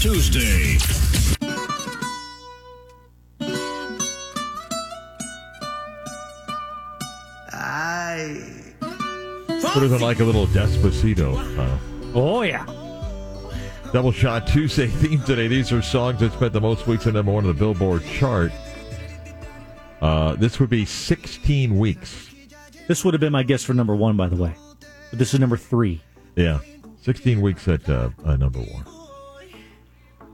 Tuesday. I. What is it like a little Despacito? Uh, Oh, yeah. double shot Tuesday theme today. These are songs that spent the most weeks at number one on the Billboard chart. Uh, this would be 16 weeks. This would have been my guess for number one, by the way. But this is number three. Yeah, 16 weeks at uh, uh, number one.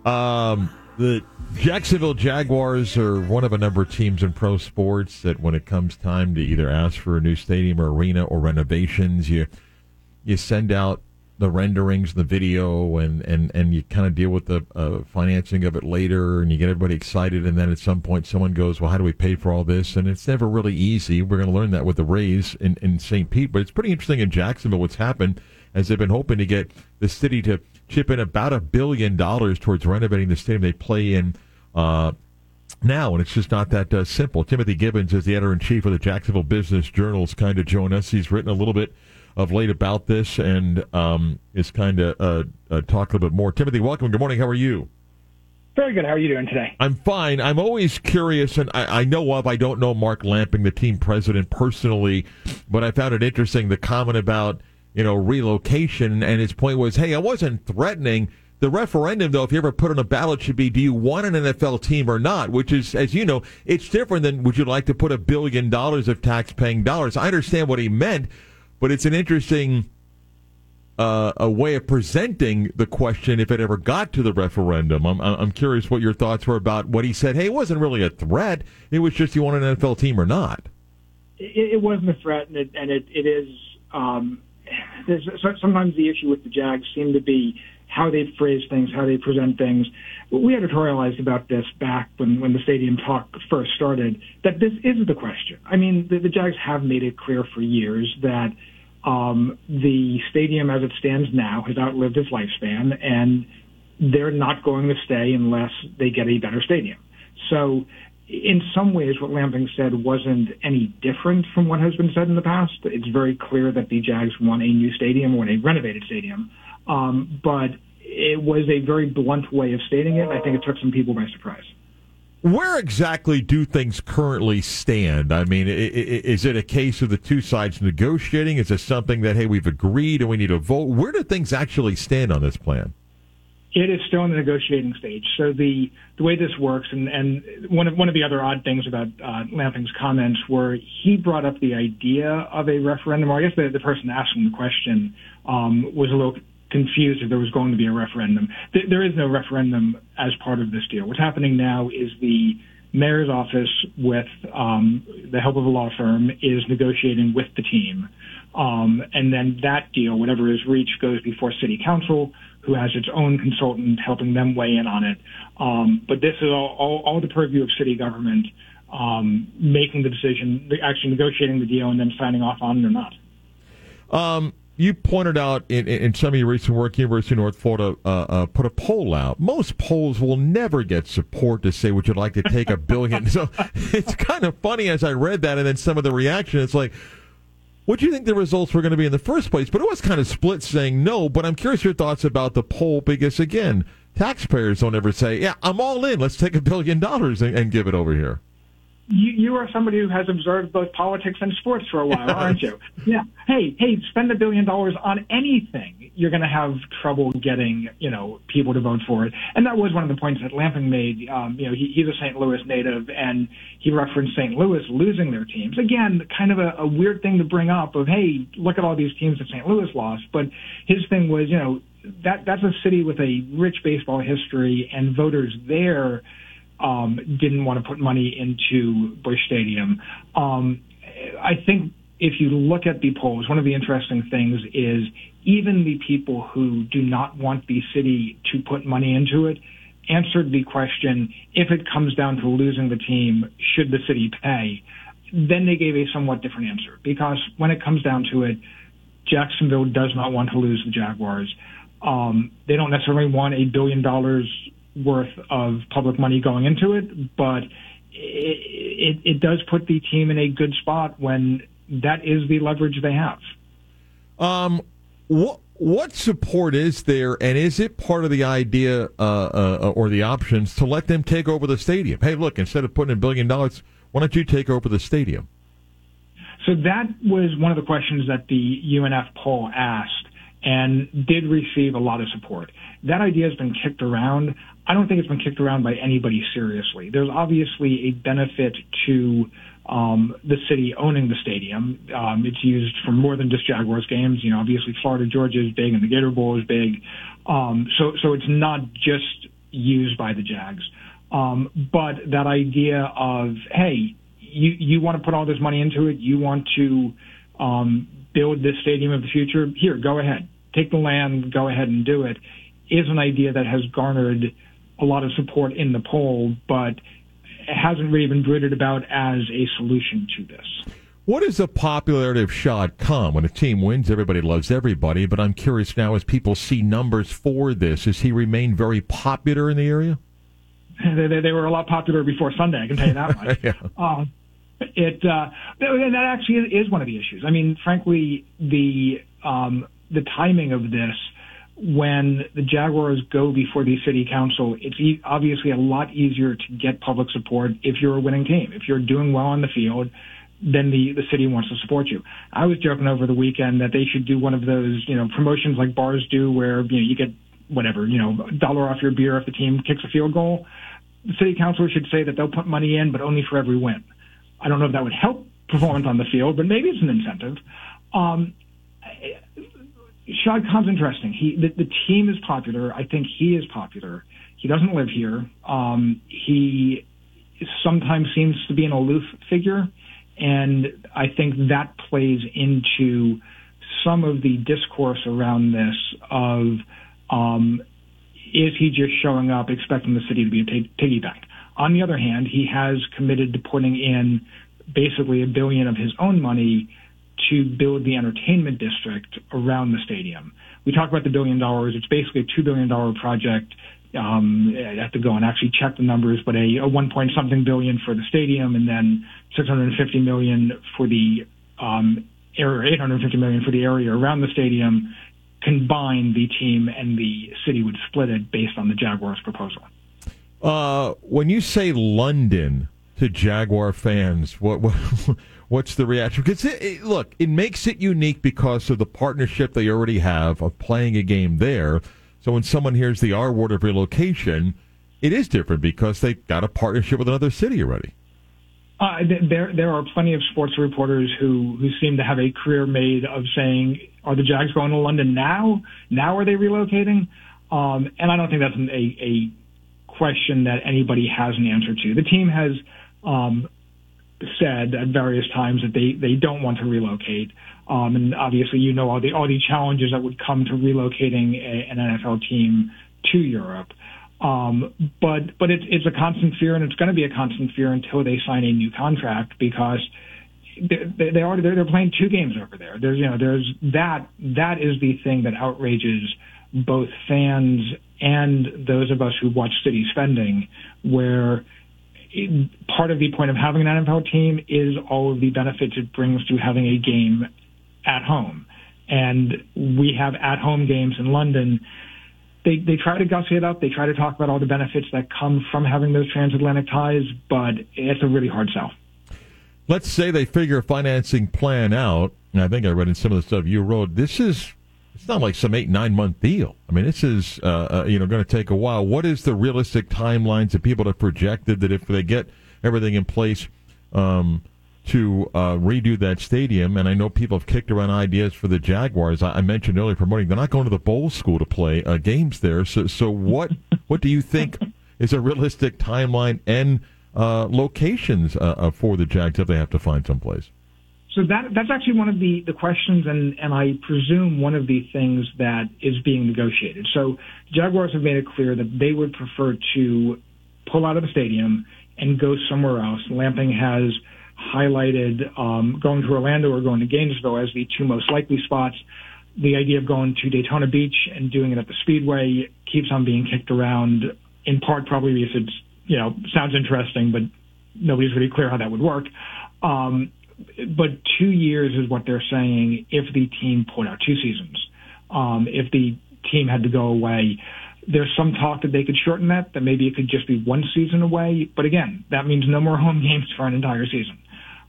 Um, the Jacksonville Jaguars are one of a number of teams in pro sports that, when it comes time to either ask for a new stadium or arena or renovations, you you send out the renderings, the video, and and and you kind of deal with the uh, financing of it later, and you get everybody excited, and then at some point, someone goes, "Well, how do we pay for all this?" And it's never really easy. We're going to learn that with the Rays in in St. Pete, but it's pretty interesting in Jacksonville what's happened as they've been hoping to get the city to chip in about a billion dollars towards renovating the stadium they play in. Uh, now, and it's just not that uh, simple. Timothy Gibbons is the editor in chief of the Jacksonville Business Journal's kind of join us. He's written a little bit of late about this and um, is kind of uh, uh, talk a little bit more. Timothy, welcome. Good morning. How are you? Very good. How are you doing today? I'm fine. I'm always curious, and I, I know of, I don't know Mark Lamping, the team president, personally, but I found it interesting the comment about, you know, relocation, and his point was, hey, I wasn't threatening. The referendum, though, if you ever put on a ballot, should be do you want an NFL team or not? Which is, as you know, it's different than would you like to put a billion dollars of tax paying dollars. I understand what he meant, but it's an interesting uh, a way of presenting the question if it ever got to the referendum. I'm, I'm curious what your thoughts were about what he said. Hey, it wasn't really a threat. It was just you want an NFL team or not. It, it wasn't a threat, and it, and it, it is. Um, sometimes the issue with the Jags seem to be how they phrase things, how they present things. We editorialized about this back when, when the stadium talk first started, that this is the question. I mean, the, the Jags have made it clear for years that um, the stadium as it stands now has outlived its lifespan, and they're not going to stay unless they get a better stadium. So, in some ways, what Lamping said wasn't any different from what has been said in the past. It's very clear that the Jags want a new stadium or a renovated stadium, um, but it was a very blunt way of stating it. I think it took some people by surprise. Where exactly do things currently stand? I mean, is it a case of the two sides negotiating? Is it something that, hey, we've agreed and we need to vote? Where do things actually stand on this plan? It is still in the negotiating stage. So the the way this works, and, and one of one of the other odd things about uh, Lamping's comments were he brought up the idea of a referendum, or I guess the, the person asking the question um, was a little confused if there was going to be a referendum. Th- there is no referendum as part of this deal. What's happening now is the mayor's office, with um, the help of a law firm, is negotiating with the team. Um, and then that deal, whatever is reached, goes before city council, who has its own consultant helping them weigh in on it. Um, but this is all, all, all the purview of city government um, making the decision, actually negotiating the deal, and then signing off on it or not. Um, you pointed out in, in some of your recent work, University of North Florida uh, uh, put a poll out. Most polls will never get support to say, "Would you like to take a billion? so it's kind of funny as I read that, and then some of the reaction. It's like, what do you think the results were going to be in the first place? But it was kind of split, saying no. But I'm curious your thoughts about the poll because again, taxpayers don't ever say, "Yeah, I'm all in. Let's take a billion dollars and, and give it over here." You, you are somebody who has observed both politics and sports for a while, aren't you? Yeah. Hey, hey, spend a billion dollars on anything. You're going to have trouble getting, you know, people to vote for it. And that was one of the points that Lamping made. Um, you know, he, he's a St. Louis native, and he referenced St. Louis losing their teams. Again, kind of a, a weird thing to bring up of, hey, look at all these teams that St. Louis lost. But his thing was, you know, that that's a city with a rich baseball history, and voters there um, didn't want to put money into Busch Stadium. Um, I think if you look at the polls, one of the interesting things is even the people who do not want the city to put money into it answered the question if it comes down to losing the team, should the city pay? Then they gave a somewhat different answer because when it comes down to it, Jacksonville does not want to lose the Jaguars. Um, they don't necessarily want a billion dollars worth of public money going into it, but it, it, it does put the team in a good spot when that is the leverage they have. Um, what What support is there, and is it part of the idea uh, uh, or the options to let them take over the stadium? Hey, look, instead of putting a billion dollars, why don't you take over the stadium? So that was one of the questions that the UNF poll asked and did receive a lot of support. That idea has been kicked around. I don't think it's been kicked around by anybody seriously. There's obviously a benefit to um, the city owning the stadium. Um, it's used for more than just Jaguars games. You know, obviously Florida Georgia is big and the Gator Bowl is big. Um, so, so it's not just used by the Jags. Um, but that idea of, hey, you, you want to put all this money into it. You want to, um, build this stadium of the future. Here, go ahead. Take the land, go ahead and do it is an idea that has garnered a lot of support in the poll, but it hasn't really been bruited about as a solution to this. What is the popularity of Shad Khan? When a team wins, everybody loves everybody. But I'm curious now, as people see numbers for this, has he remained very popular in the area? They, they, they were a lot popular before Sunday. I can tell you that much. yeah. uh, it uh, and that actually is one of the issues. I mean, frankly, the um, the timing of this when the Jaguars go before the city council, it's e- obviously a lot easier to get public support if you're a winning team. If you're doing well on the field, then the, the city wants to support you. I was joking over the weekend that they should do one of those, you know, promotions like bars do where, you know, you get whatever, you know, dollar off your beer if the team kicks a field goal. The city council should say that they'll put money in, but only for every win. I don't know if that would help performance on the field, but maybe it's an incentive. Um, Shad Khan's interesting. He the, the team is popular. I think he is popular. He doesn't live here. Um, he sometimes seems to be an aloof figure, and I think that plays into some of the discourse around this of um, is he just showing up expecting the city to be a piggy bank? On the other hand, he has committed to putting in basically a billion of his own money to build the entertainment district around the stadium. We talk about the billion dollars. It's basically a two billion dollar project. Um, I have to go and actually check the numbers, but a, a one point something billion for the stadium, and then 650 million for the um, area, 850 million for the area around the stadium. Combined, the team and the city would split it based on the Jaguars' proposal. Uh, when you say London to Jaguar fans, what, what What's the reaction? Because it, it, look, it makes it unique because of the partnership they already have of playing a game there. So when someone hears the R word of relocation, it is different because they got a partnership with another city already. Uh, there, there are plenty of sports reporters who, who seem to have a career made of saying, "Are the Jags going to London now? Now are they relocating?" Um, and I don't think that's an, a, a question that anybody has an answer to. The team has um, said at various times that they, they don't want to relocate. Um, and obviously, you know all the all the challenges that would come to relocating a, an NFL team to Europe. Um, but but it's it's a constant fear, and it's going to be a constant fear until they sign a new contract because they, they are they're, they're playing two games over there. There's you know there's that that is the thing that outrages both fans and those of us who watch city spending, where part of the point of having an NFL team is all of the benefits it brings to having a game at home. And we have at home games in London. They, they try to gussy it up. They try to talk about all the benefits that come from having those transatlantic ties, but it's a really hard sell. Let's say they figure a financing plan out. And I think I read in some of the stuff you wrote. This is it's not like some eight nine month deal. I mean, this is uh, uh, you know going to take a while. What is the realistic timelines that people have projected that if they get everything in place um, to uh, redo that stadium? And I know people have kicked around ideas for the Jaguars. I, I mentioned earlier promoting they're not going to the bowl school to play uh, games there. So so what what do you think is a realistic timeline and uh, locations uh, for the Jags if they have to find someplace? So that that's actually one of the, the questions, and, and I presume one of the things that is being negotiated. So Jaguars have made it clear that they would prefer to pull out of the stadium and go somewhere else. Lamping has highlighted um, going to Orlando or going to Gainesville as the two most likely spots. The idea of going to Daytona Beach and doing it at the Speedway keeps on being kicked around, in part probably because it's you know sounds interesting, but nobody's really clear how that would work. Um, but two years is what they're saying if the team put out two seasons. um, if the team had to go away. There's some talk that they could shorten that, that maybe it could just be one season away. But again, that means no more home games for an entire season.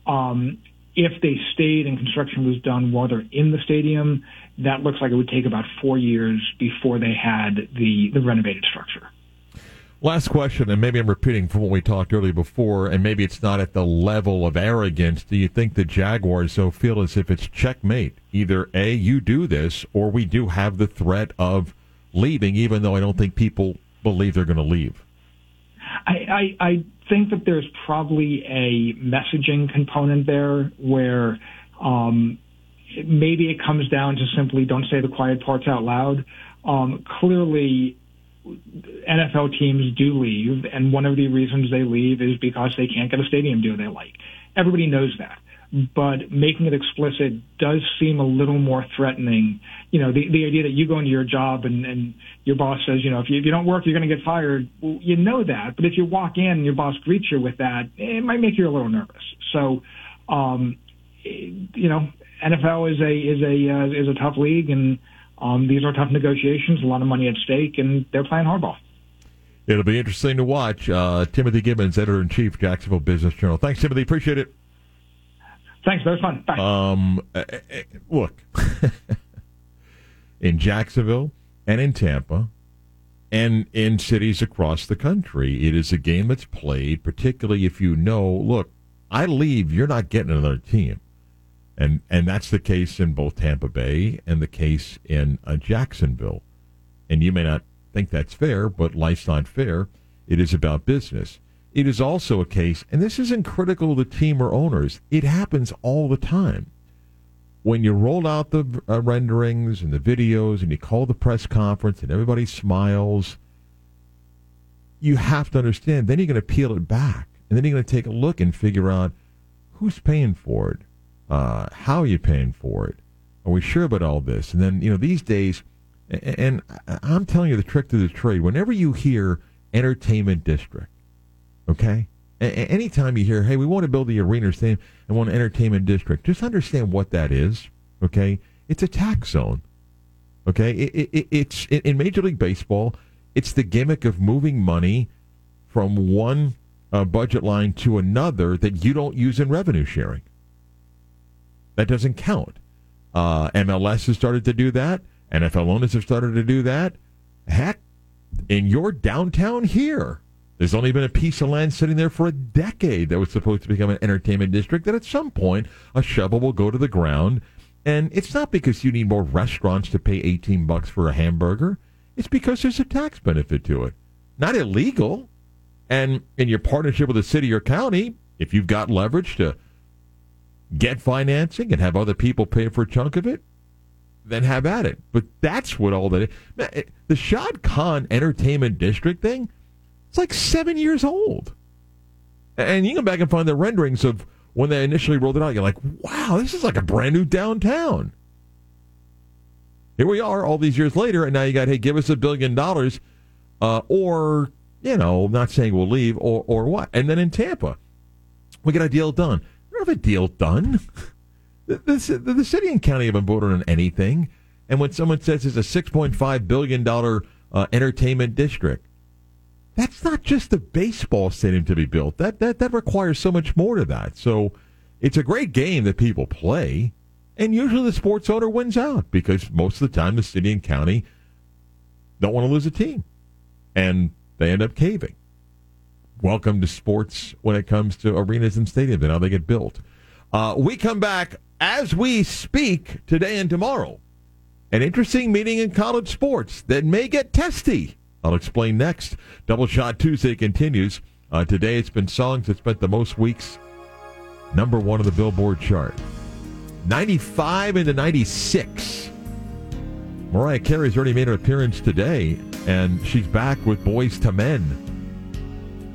Um, if they stayed and construction was done while they're in the stadium, that looks like it would take about four years before they had the, the renovated structure. Last question, and maybe I'm repeating from what we talked earlier before, and maybe it's not at the level of arrogance. Do you think the Jaguars so feel as if it's checkmate? Either A, you do this, or we do have the threat of leaving, even though I don't think people believe they're going to leave? I, I, I think that there's probably a messaging component there where um, maybe it comes down to simply don't say the quiet parts out loud. Um, clearly, NFL teams do leave, and one of the reasons they leave is because they can't get a stadium deal they like. Everybody knows that but making it explicit does seem a little more threatening. You know, the, the idea that you go into your job and, and your boss says, you know, if you, if you don't work, you're going to get fired. Well, you know that, but if you walk in and your boss greets you with that, it might make you a little nervous. So, um, you know, NFL is a is a uh, is a tough league, and um, these are tough negotiations. A lot of money at stake, and they're playing hardball. It'll be interesting to watch. Uh, Timothy Gibbons, editor in chief, Jacksonville Business Journal. Thanks, Timothy. Appreciate it. Thanks. That was fun. Bye. Um, uh, uh, look, in Jacksonville and in Tampa and in cities across the country, it is a game that's played, particularly if you know, look, I leave, you're not getting another team. And, and that's the case in both Tampa Bay and the case in uh, Jacksonville. And you may not think that's fair, but life's not fair. It is about business. It is also a case, and this isn't critical to team or owners, it happens all the time. When you roll out the uh, renderings and the videos and you call the press conference and everybody smiles, you have to understand, then you're going to peel it back. And then you're going to take a look and figure out who's paying for it? Uh, how are you paying for it? Are we sure about all this? And then, you know, these days, and I'm telling you the trick to the trade, whenever you hear entertainment district, Okay? A- anytime you hear, hey, we want to build the arena stadium and want an entertainment district, just understand what that is. Okay? It's a tax zone. Okay? It, it, it's in Major League Baseball, it's the gimmick of moving money from one uh, budget line to another that you don't use in revenue sharing. That doesn't count. Uh, MLS has started to do that. NFL owners have started to do that. Heck, in your downtown here, there's only been a piece of land sitting there for a decade that was supposed to become an entertainment district. That at some point a shovel will go to the ground, and it's not because you need more restaurants to pay 18 bucks for a hamburger. It's because there's a tax benefit to it. Not illegal. And in your partnership with the city or county, if you've got leverage to get financing and have other people pay for a chunk of it, then have at it. But that's what all that is. The Shad Khan Entertainment District thing it's like seven years old. And you go back and find the renderings of when they initially rolled it out. You're like, wow, this is like a brand new downtown. Here we are all these years later, and now you got, hey, give us a billion dollars, uh, or, you know, not saying we'll leave, or, or what. And then in Tampa, we get a deal done. We don't have a deal done. the, the, city and county haven't voted on anything. And when someone says it's a $6.5 billion uh, entertainment district, that's not just the baseball stadium to be built. That that that requires so much more to that. So it's a great game that people play, and usually the sports owner wins out because most of the time the city and county don't want to lose a team, and they end up caving. Welcome to sports when it comes to arenas and stadiums and how they get built. Uh, we come back as we speak today and tomorrow. An interesting meeting in college sports that may get testy. I'll explain next. Double Shot Tuesday continues. Uh, today it's been songs that spent the most weeks number one on the Billboard chart. 95 into 96. Mariah Carey's already made an appearance today, and she's back with Boyz II Men.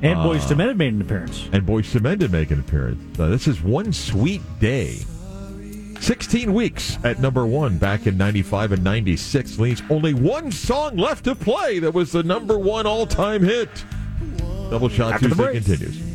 And uh, Boyz II Men have made an appearance. And Boyz II Men did make an appearance. Uh, this is one sweet day 16 weeks at number one back in 95 and 96 leaves only one song left to play that was the number one all time hit. Double Shot Tuesday continues.